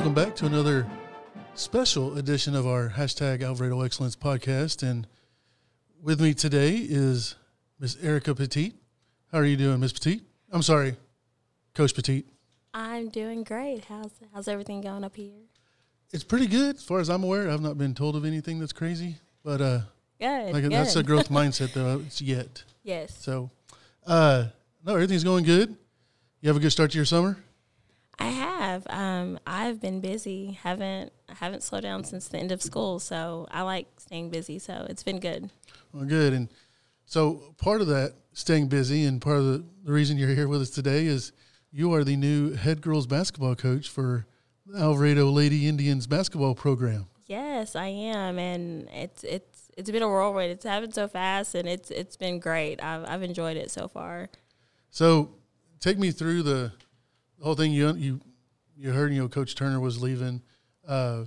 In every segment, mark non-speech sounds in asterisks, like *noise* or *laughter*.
Welcome back to another special edition of our hashtag Alvarado Excellence podcast. And with me today is Miss Erica Petit. How are you doing, Miss Petit? I'm sorry, Coach Petit. I'm doing great. How's how's everything going up here? It's pretty good as far as I'm aware. I've not been told of anything that's crazy, but uh, Good. like good. that's a growth *laughs* mindset though. It's yet. yes. So, uh, no, everything's going good. You have a good start to your summer. I have. Um, I've been busy. haven't haven't slowed down since the end of school. So I like staying busy. So it's been good. Well, good. And so part of that staying busy and part of the, the reason you're here with us today is you are the new head girls basketball coach for the Alvarado Lady Indians basketball program. Yes, I am, and it's it's it's been a whirlwind. It's happened so fast, and it's it's been great. I've I've enjoyed it so far. So take me through the, the whole thing. You you you heard you know Coach Turner was leaving, uh,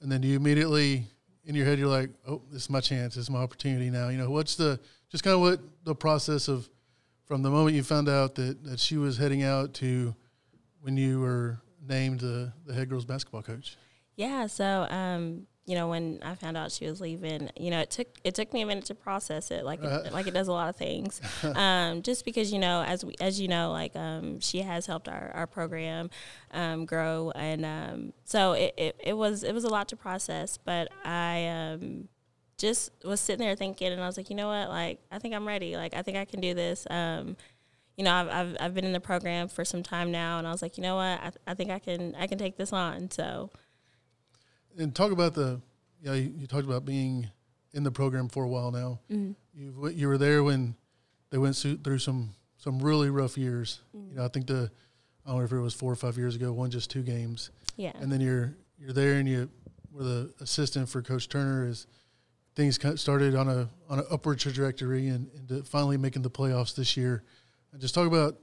and then you immediately in your head you're like, oh, this is my chance. This is my opportunity now. You know what's the just kind of what the process of from the moment you found out that that she was heading out to when you were named the the head girls basketball coach. Yeah, so um, you know, when I found out she was leaving, you know, it took it took me a minute to process it, like it, like it does a lot of things. *laughs* um, just because you know, as we as you know, like um, she has helped our, our program um, grow, and um, so it, it, it was it was a lot to process. But I um, just was sitting there thinking, and I was like, you know what, like I think I'm ready. Like I think I can do this. Um, you know, I've, I've I've been in the program for some time now, and I was like, you know what, I, I think I can I can take this on. So. And talk about the, you, know, you, you talked about being in the program for a while now. Mm-hmm. You you were there when they went through some some really rough years. You know, I think the I don't know if it was four or five years ago, won just two games, Yeah. and then you're you're there and you were the assistant for Coach Turner as things started on a on an upward trajectory and, and to finally making the playoffs this year. And just talk about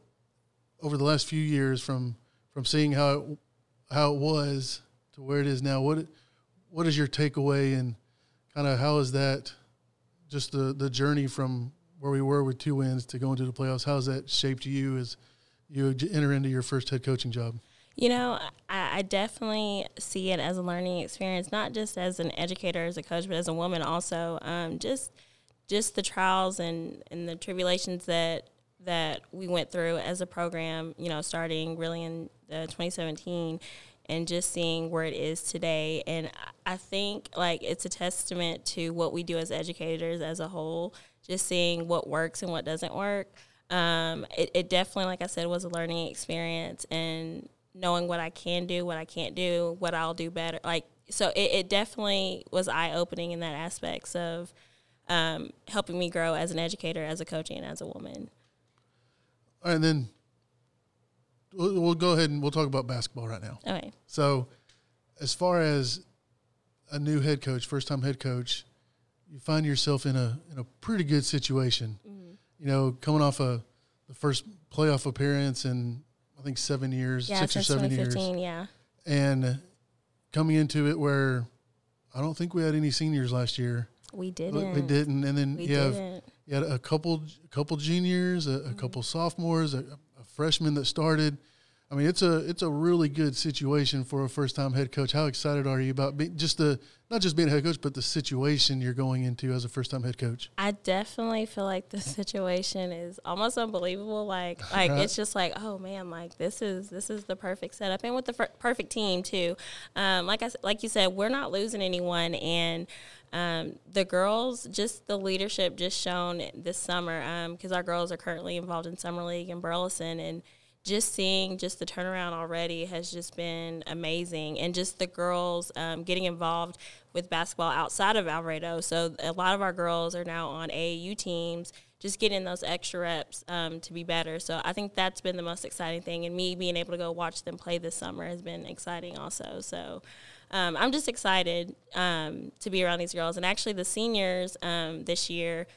over the last few years from from seeing how it, how it was to where it is now. What what is your takeaway and kind of how is that just the the journey from where we were with two wins to going to the playoffs? How has that shaped you as you enter into your first head coaching job? You know, I, I definitely see it as a learning experience, not just as an educator, as a coach, but as a woman also. Um, just just the trials and, and the tribulations that that we went through as a program, you know, starting really in uh, 2017 and just seeing where it is today. And I- think like it's a testament to what we do as educators as a whole, just seeing what works and what doesn't work. Um, it, it definitely, like I said, was a learning experience and knowing what I can do, what I can't do, what I'll do better. Like, so it, it definitely was eye opening in that aspects of um, helping me grow as an educator, as a coach, and as a woman. And then we'll, we'll go ahead and we'll talk about basketball right now. Okay. So, as far as a new head coach, first time head coach, you find yourself in a in a pretty good situation. Mm-hmm. You know, coming off a the first playoff appearance in I think seven years, Yeah, six or seven years, 2015, yeah. and coming into it where I don't think we had any seniors last year. We didn't. We didn't, and then We you have didn't. you had a couple a couple juniors, a, a mm-hmm. couple sophomores, a freshman that started. I mean, it's a it's a really good situation for a first time head coach. How excited are you about being just the not just being a head coach, but the situation you're going into as a first time head coach? I definitely feel like the situation is almost unbelievable. Like, *laughs* like Right. it's just like, oh man, like this is this is the perfect setup, and with the fer- perfect team too. Um, like I like you said, we're not losing anyone, and um, the girls, just the leadership, just shown this summer, because our girls are currently involved in summer league in Burleson, and just seeing just the turnaround already has just been amazing and just the girls um, getting involved with basketball outside of Alvarado. So a lot of our girls are now on AAU teams, just getting those extra reps um, to be better. So I think that's been the most exciting thing, and me being able to go watch them play this summer has been exciting also. So um, I'm just excited um, to be around these girls, and actually the seniors um, this year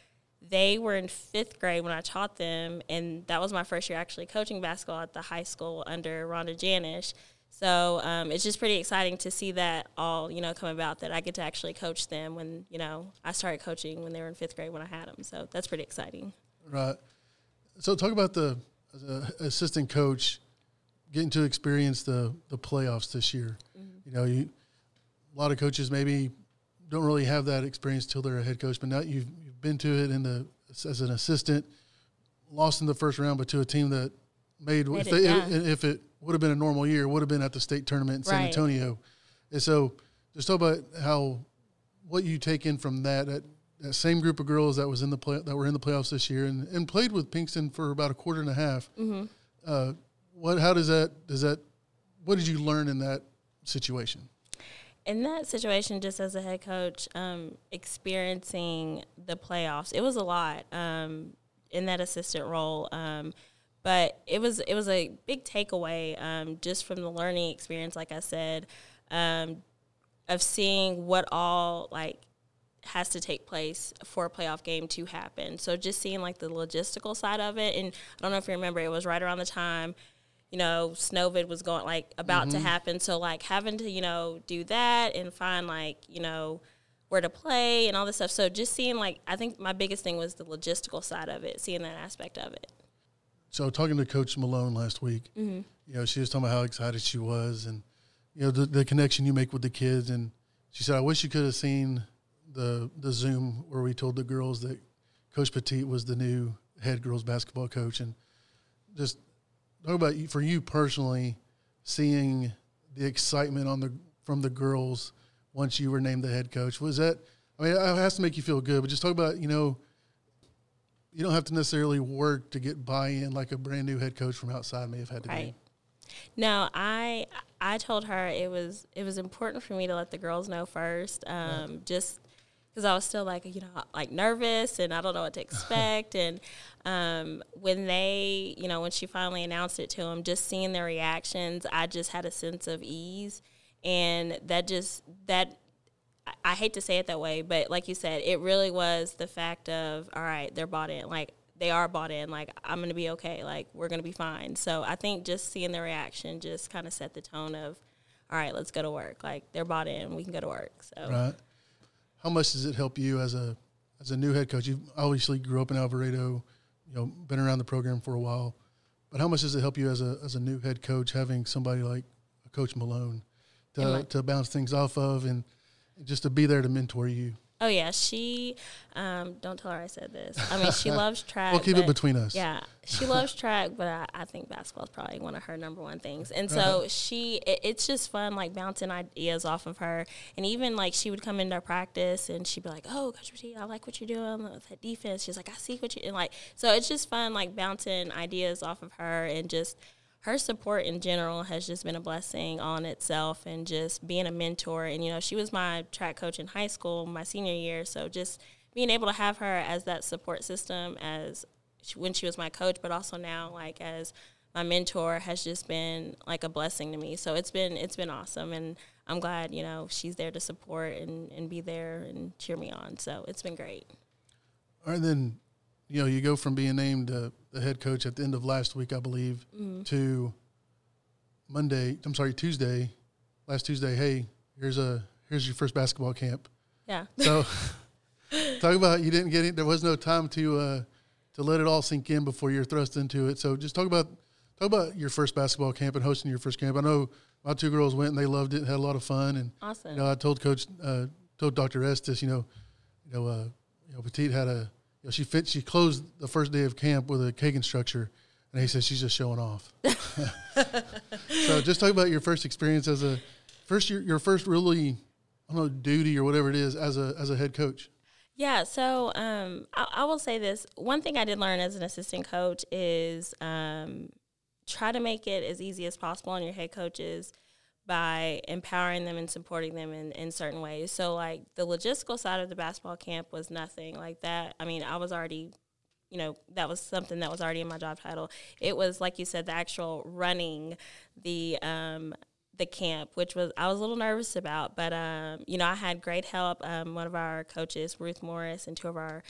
they were in fifth grade when I taught them, and that was my first year actually coaching basketball at the high school under Rhonda Janish. So um, it's just pretty exciting to see that all you know come about. That I get to actually coach them when you know I started coaching when they were in fifth grade when I had them. So that's pretty exciting. Right. So talk about the as a assistant coach getting to experience the the playoffs this year. You know, you a lot of coaches maybe don't really have that experience till they're a head coach, but now you've been to it in the as an assistant, lost in the first round, but to a team that made, Made if, it, they, yeah. if it would have been a normal year, would have been at the state tournament in San Right. Antonio. And so, just talk about how what you take in from that. That, that same group of girls that was in the play, that were in the playoffs this year and, and played with Pinkston for about a quarter and a half. Mm-hmm. Uh, what? How does that? Does that? What did you learn in that situation? In that situation, just as a head coach, um, experiencing the playoffs, it was a lot um, in that assistant role. Um, but it was it was a big takeaway um, just from the learning experience, like I said, um, of seeing what all like has to take place for a playoff game to happen. So just seeing like the logistical side of it, and I don't know if you remember, it was right around the time you know, Snowvid was going like about to happen. So like having to, you know, do that and find like, you know, where to play and all this stuff. So just seeing like I think my biggest thing was the logistical side of it, seeing that aspect of it. So talking to Coach Malone last week, Mm-hmm. you know, she was talking about how excited she was, and you know the, the connection you make with the kids. And she said, "I wish you could have seen the the Zoom where we told the girls that Coach Petit was the new head girls basketball coach, and just talk about for you personally, seeing the excitement on the from the girls once you were named the head coach. Was that? I mean, it has to make you feel good, but just talk about you know you don't have to necessarily work to get buy-in like a brand new head coach from outside may have had to Right. No, I I told her it was it was important for me to let the girls know first, um, just because I was still like you know like nervous and I don't know what to *laughs* expect. and um, when they you know when she finally announced it to them, just seeing their reactions, I just had a sense of ease, and that just that I- hate to say it that way, but like you said, it really was the fact of all right, they're bought in. Like they are bought in. Like I'm gonna be okay. Like we're gonna be fine. So I think just seeing their reaction just kind of set the tone of all right, let's go to work. Like they're bought in. We can go to work. So. Right. How much does it help you as a as a new head coach? You obviously grew up in Alvarado, you know, been around the program for a while. But how much does it help you as a as a new head coach having somebody like Coach Malone to to bounce things off of and just to be there to mentor you? Oh yeah, she um, don't tell her I said this. I mean she *laughs* loves track. We'll keep it between us. Yeah, she *laughs* loves track, but I, I think basketball is probably one of her number one things. And so she, it, it's just fun, like bouncing ideas off of her. And even like she would come into our practice and she'd be like, "Oh, Coach Petit, I like what you're doing with that defense." She's like, "I see what you," and like so it's just fun, like bouncing ideas off of her and just her support in general has just been a blessing on itself and just being a mentor. And you know she was my track coach in high school my senior year. So just being able to have her as that support system as she, when she was my coach but also now like as my mentor has just been like a blessing to me. So it's been it's been awesome. And i'm glad you know she's there to support and, and be there and cheer me on. So it's been great. All right, then, you know, you go from being named uh, the head coach at the end of last week, I believe, Mm-hmm. to Monday. I'm sorry, Tuesday, last Tuesday. Hey, here's a here's your first basketball camp. yeah So, *laughs* *laughs* talk about you didn't get it. There was no time to uh, to let it all sink in before you're thrust into it. So, just talk about talk about your first basketball camp and hosting your first camp. I know my two girls went and they loved it, had a lot of fun, and awesome you know, I told Coach, uh, told Doctor Estes, you know, you know, uh, you know, Petit had a, know, she fit, she closed the first day of camp with a Kagan structure, and he said she's just showing off. *laughs* so, just talk about your first experience as a first your, your first really, I don't know, duty or whatever it is as a as a head coach. Yeah, so um, I, I will say this. One thing I did learn as an assistant coach is um, try to make it as easy as possible on your head coaches by empowering them and supporting them in, in certain ways. So, like the logistical side of the basketball camp was nothing like that. I mean, I was already, you know, that was something that was already in my job title. It was, like you said, the actual running the um, the camp, which was I was a little nervous about, but um, you know I had great help. Um, one of our coaches, Ruth Morris, and two of our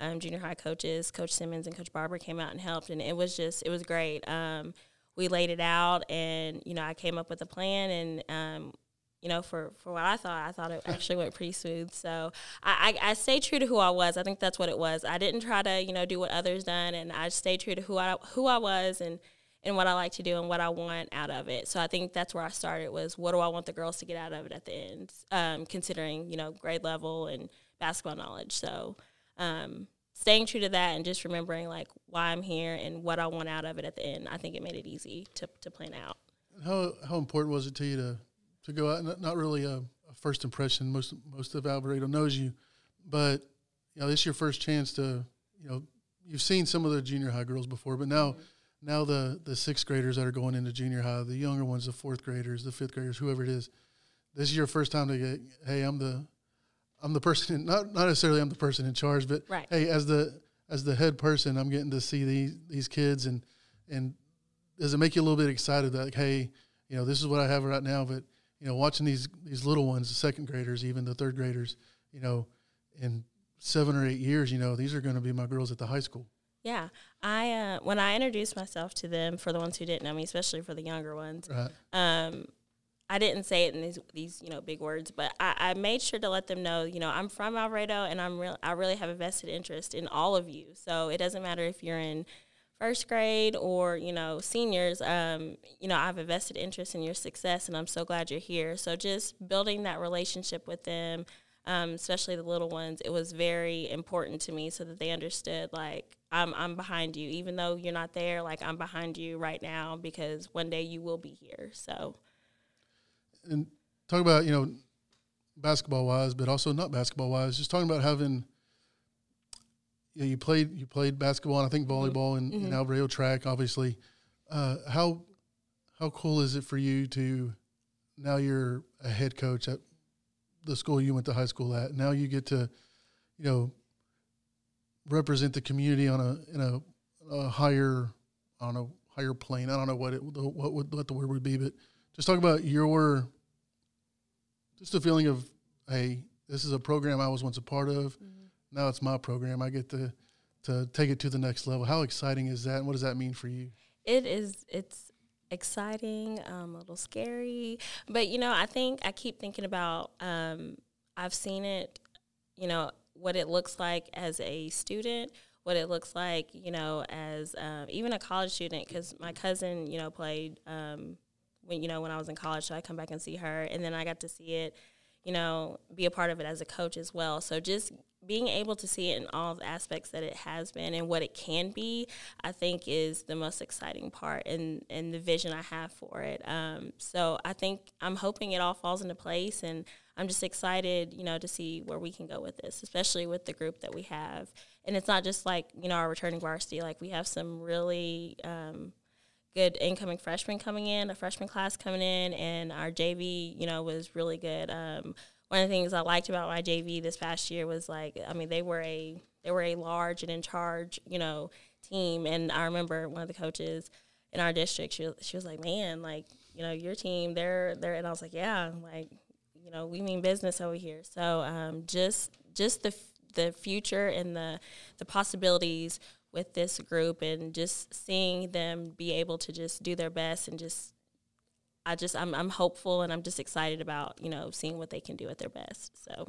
um, junior high coaches, Coach Simmons and Coach Barber, came out and helped, and it was just it was great. Um, we laid it out, and you know I came up with a plan, and um, you know for for what I thought, I thought it actually went pretty smooth. So I, I I stayed true to who I was. I think that's what it was. I didn't try to you know do what others done, and I stay true to who I who I was, and and what I like to do and what I want out of it. So I think that's where I started was what do I want the girls to get out of it at the end, um, considering you know grade level and basketball knowledge. So um, staying true to that and just remembering like why I'm here and what I want out of it at the end, I think it made it easy to, to plan out. How how important was it to you to to go out? Not, not really a, a first impression. Most most of Alvarado knows you, but you know this is your first chance to you know you've seen some of the junior high girls before, but now. Mm-hmm. Now the, the sixth graders that are going into junior high, the younger ones, the fourth graders, the fifth graders, whoever it is, this is your first time to get. Hey, I'm the I'm the person, not not necessarily I'm the person in charge, but right. hey, as the as the head person, I'm getting to see these these kids, and and does it make you a little bit excited that like, hey, you know, this is what I have right now, but you know, watching these these little ones, the second graders, even the third graders, you know, in seven or eight years, you know, these are going to be my girls at the high school. Yeah, I uh, when I introduced myself to them, for the ones who didn't know me, especially for the younger ones, right. um, I didn't say it in these these you know big words, but I, I made sure to let them know you know I'm from Alvarado and I'm real I really have a vested interest in all of you. So it doesn't matter if you're in first grade or you know seniors. Um, you know I have a vested interest in your success, and I'm so glad you're here. So just building that relationship with them, um, especially the little ones, it was very important to me so that they understood like I'm I'm behind you, even though you're not there. Like I'm behind you right now because one day you will be here. So and talk about you know basketball wise, but also not basketball wise. Just talking about having you, know, you played you played basketball and I think mm-hmm. volleyball mm-hmm. and, and Alvarado track. Obviously, uh, how how cool is it for you to now you're a head coach at the school you went to high school at. Now you get to you know represent the community on a in a, a higher on a higher plane. I don't know what it what would what the word would be, but just talk about your just the feeling of hey this is a program i was once a part of. Mm-hmm. now it's my program. I get to to take it to the next level. How exciting is that? And what does that mean for you? It is it's exciting um, a little scary. But you know i think i keep thinking about um, i've seen it you know what it looks like as a student what it looks like you know as um, even a college student because my cousin you know played um, when you know when I was in college. So I come back and see her, and then I got to see it, you know, be a part of it as a coach as well. So just being able to see it in all the aspects that it has been and what it can be, I think is the most exciting part and and the vision I have for it. Um, so I think I'm hoping it all falls into place, and I'm just excited, you know, to see where we can go with this, especially with the group that we have. And it's not just like you know our returning varsity; like we have some really um, good incoming freshmen coming in, a freshman class coming in, and our JV, you know, was really good. Um, one of the things I liked about my JV this past year was like, I mean, they were a they were a large and in charge, you know, team. And I remember one of the coaches in our district, she she was like, man, like, you know, your team, they're they're, and I was like, yeah, like, you know, we mean business over here. So um, just just the the future and the the possibilities with this group and just seeing them be able to just do their best and just I just I'm I'm hopeful and I'm just excited about, you know, seeing what they can do at their best. So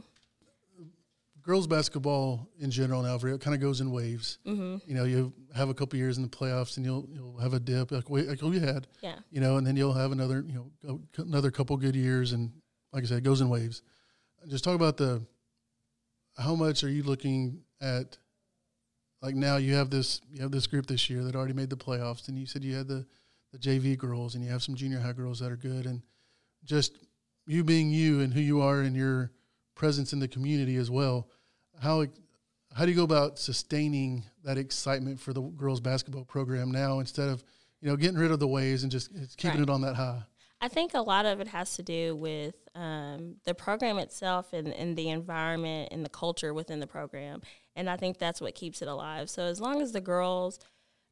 girls basketball in general now it kind of goes in waves. Mm-hmm. You know, you have a couple years in the playoffs, and you'll you'll have a dip like we like we had. Yeah. You know, and then you'll have another you know another couple good years, and like I said, it goes in waves. Just talk about the how much are you looking at like now you have this you have this group this year that already made the playoffs, and you said you had the the JV girls, and you have some junior high girls that are good, and just you being you and who you are and your presence in the community as well. How how do you go about sustaining that excitement for the girls basketball program now instead of you know getting rid of the ways and just keeping right. it on that high? I think a lot of it has to do with um, the program itself and, and the environment and the culture within the program. And I think that's what keeps it alive. So as long as the girls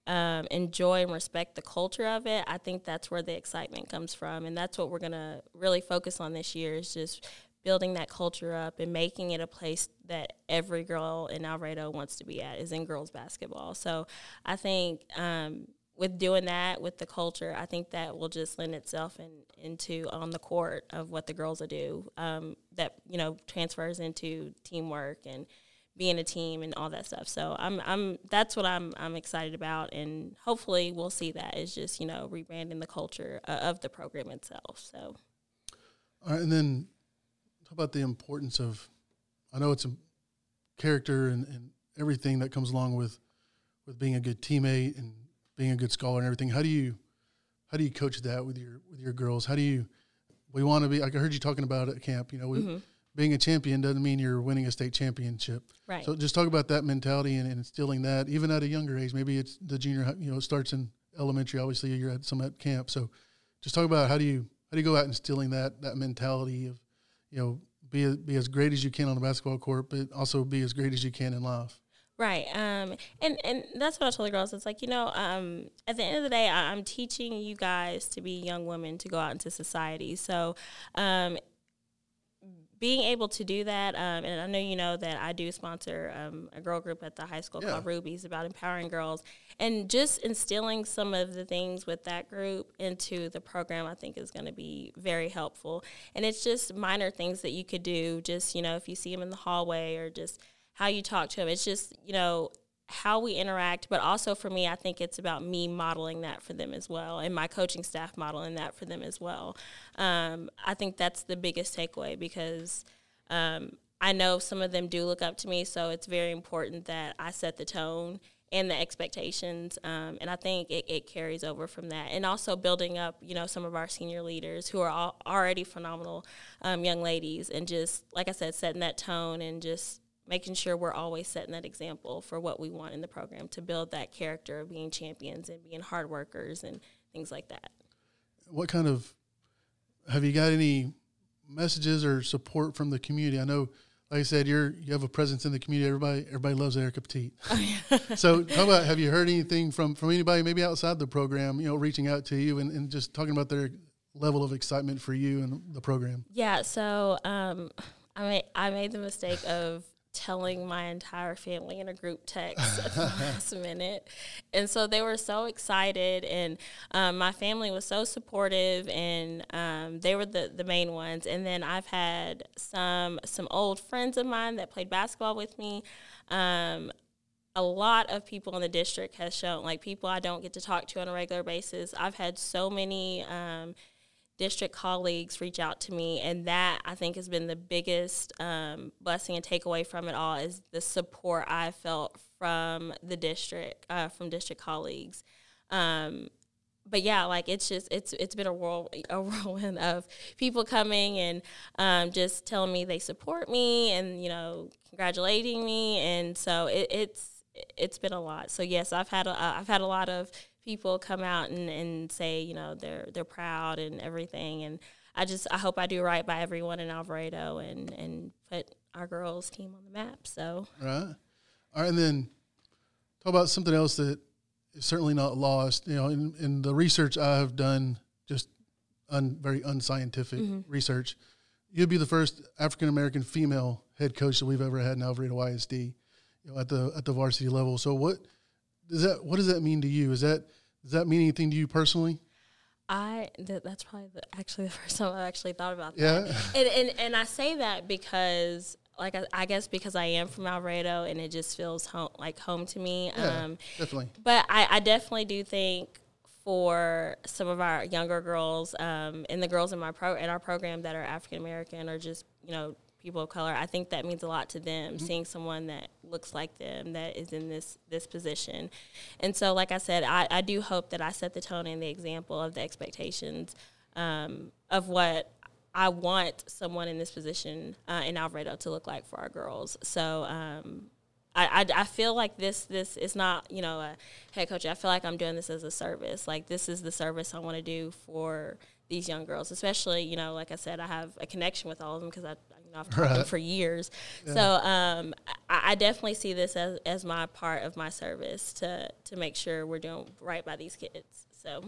um, enjoy and respect the culture of it, I think that's where the excitement comes from. And that's what we're going to really focus on this year is just building that culture up and making it a place that every girl in Alvarado wants to be at is in girls basketball. So I think um, with doing that with the culture, I think that will just lend itself in, into on the court of what the girls will do. Um, that you know transfers into teamwork and being a team and all that stuff. So I'm I'm that's what I'm I'm excited about, and hopefully we'll see that. is just you know rebranding the culture uh, of the program itself. So. All right, and then talk about the importance of. I know it's a character and, and everything that comes along with with being a good teammate and being a good scholar and everything. How do you how do you coach that with your with your girls? How do you we want to be like I heard you talking about at camp, you know, we, mm-hmm. Being a champion doesn't mean you're winning a state championship. Right. So just talk about that mentality and, and instilling that even at a younger age. Maybe it's the junior, you know, it starts in elementary. Obviously, you're at some at camp. So just talk about how do you how do you go out instilling that that mentality of, you know, be be as great as you can on the basketball court, but also be as great as you can in life. Right. Um, and, and that's what I told the girls. It's like, you know, um, at the end of the day, I, am teaching you guys to be young women to go out into society. So, um, being able to do that, um, and I know you know that I do sponsor um, a girl group at the high school yeah. called Rubies about empowering girls, and just instilling some of the things with that group into the program, I think is going to be very helpful. And it's just minor things that you could do, just you know, if you see them in the hallway or just how you talk to them. It's just, you know, how we interact, but also for me, I think it's about me modeling that for them as well, and my coaching staff modeling that for them as well. Um, I think that's the biggest takeaway because um, I know some of them do look up to me, so it's very important that I set the tone and the expectations, um, and I think it, it, carries over from that. And also building up, you know, some of our senior leaders who are already phenomenal um, young ladies, and just like I said, setting that tone and just making sure we're always setting that example for what we want in the program to build that character of being champions and being hard workers and things like that. What kind of have you got any messages or support from the community? I know, like I said, you're you have a presence in the community. Everybody everybody loves Erica Petit. Oh, yeah. *laughs* so talk about have you heard anything from from anybody maybe outside the program? You know, reaching out to you and, and just talking about their level of excitement for you and the program. Yeah. So um, I made I made the mistake of telling my entire family in a group text at the *laughs* last minute. And so they were so excited, and um, my family was so supportive, and um, they were the, the main ones. And then I've had some some old friends of mine that played basketball with me. Um, a lot of people in the district has shown like people I don't get to talk to on a regular basis. I've had so many um, district colleagues reach out to me, and that I think has been the biggest um, blessing and takeaway from it all is the support I felt from the district, uh, from district colleagues. Um, but yeah, like it's just it's it's been a whirl a *laughs* whirlwind of people coming and um, just telling me they support me and you know congratulating me, and so it, it's it's been a lot. So yes, I've had a, I've had a lot of people come out and, and say, you know, they're they're proud and everything. And I just I hope I do right by everyone in Alvarado and and put our girls team on the map. So right, all right, and then talk about something else that is certainly not lost. You know, in, in the research I have done, just un, very unscientific mm-hmm. research. You'd be the first African American female head coach that we've ever had in Alvarado ISD, you know, at the at the varsity level. So what does that what does that mean to you? Is that does that mean anything to you personally? I th- that's probably the, actually the *laughs* first time I've actually thought about that. Yeah, *laughs* and, and and I say that because like I, I, guess because I am from Alvarado and it just feels home like home to me. Yeah, um, definitely. But I, I definitely do think for some of our younger girls um, and the girls in my pro in our program that are African American or just you know people of color. I think that means a lot to them, mm-hmm. seeing someone that looks like them that is in this this position. And so, like I said, I, I do hope that I set the tone and the example of the expectations um, of what I want someone in this position uh, in Alvarado to look like for our girls. So. Um, I, I, I, feel like this this is not you know a head coach. I feel like I'm doing this as a service. Like this is the service I want to do for these young girls, especially you know like I said, I have a connection with all of them because I, know, I've taught right. them for years. Yeah. So um, I, I, definitely see this as, as my part of my service to to make sure we're doing right by these kids. So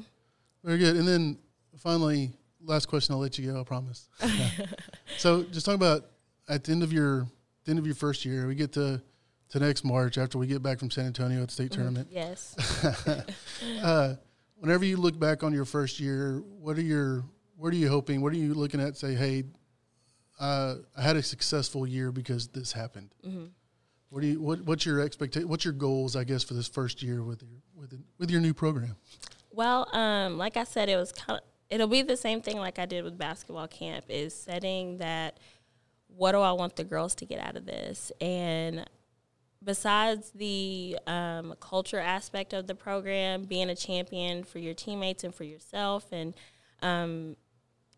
very good. And then finally, last question. I'll let you go. I promise. *laughs* *laughs* so just talk about at the end of your the end of your first year, we get to to next March after we get back from San Antonio at the state mm-hmm. tournament. Yes. *laughs* uh, whenever you look back on your first year, what are your what are you hoping? What are you looking at? Say, hey, uh, I had a successful year because this happened. Mm-hmm. What do you what what's your expectation? What's your goals? I guess for this first year with your with with your new program. Well, um, like I said, it was kind of it'll be the same thing like I did with basketball camp. Is setting that what do I want the girls to get out of this and besides the um, culture aspect of the program, being a champion for your teammates and for yourself, and um,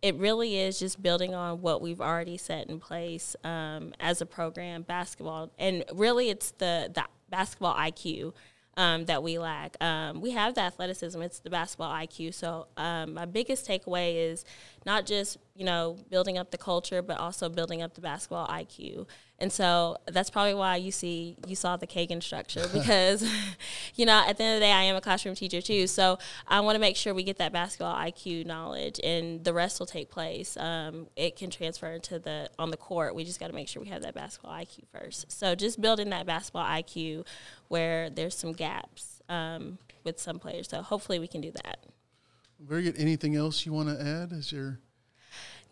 it really is just building on what we've already set in place um, as a program, basketball, and really it's the the basketball IQ. Um, that we lack. Um, we have the athleticism; it's the basketball IQ. So um, my biggest takeaway is not just you know building up the culture, but also building up the basketball IQ. And so that's probably why you see you saw the Kagan structure because, *laughs* you know, at the end of the day, I am a classroom teacher too. So I want to make sure we get that basketball IQ knowledge, and the rest will take place. Um, it can transfer into the on the court. We just got to make sure we have that basketball IQ first. So just building that basketball IQ where there's some gaps um, with some players. So hopefully we can do that. Very good. Anything else you want to add? Is there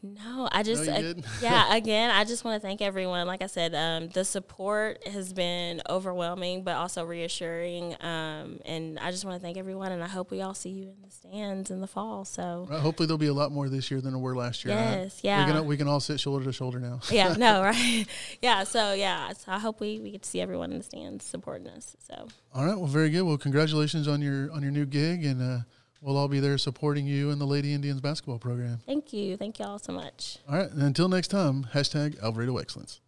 no, I just No, uh, *laughs* yeah. Again, I just want to thank everyone. Like I said, um, the support has been overwhelming, but also reassuring. Um, and I just want to thank everyone, and I hope we all see you in the stands in the fall. So Well, hopefully there'll be a lot more this year than there were last year. Yes, yeah. We can we can all sit shoulder to shoulder now. *laughs* yeah, no, *laughs* right, yeah. So yeah, so I hope we we get to see everyone in the stands supporting us. So All right. Well, very good. Well, congratulations on your on your new gig, and uh, we'll all be there supporting you and the Lady Indians basketball program. thank you, thank you all so much. All right. And until next time, hashtag Alvarado Excellence.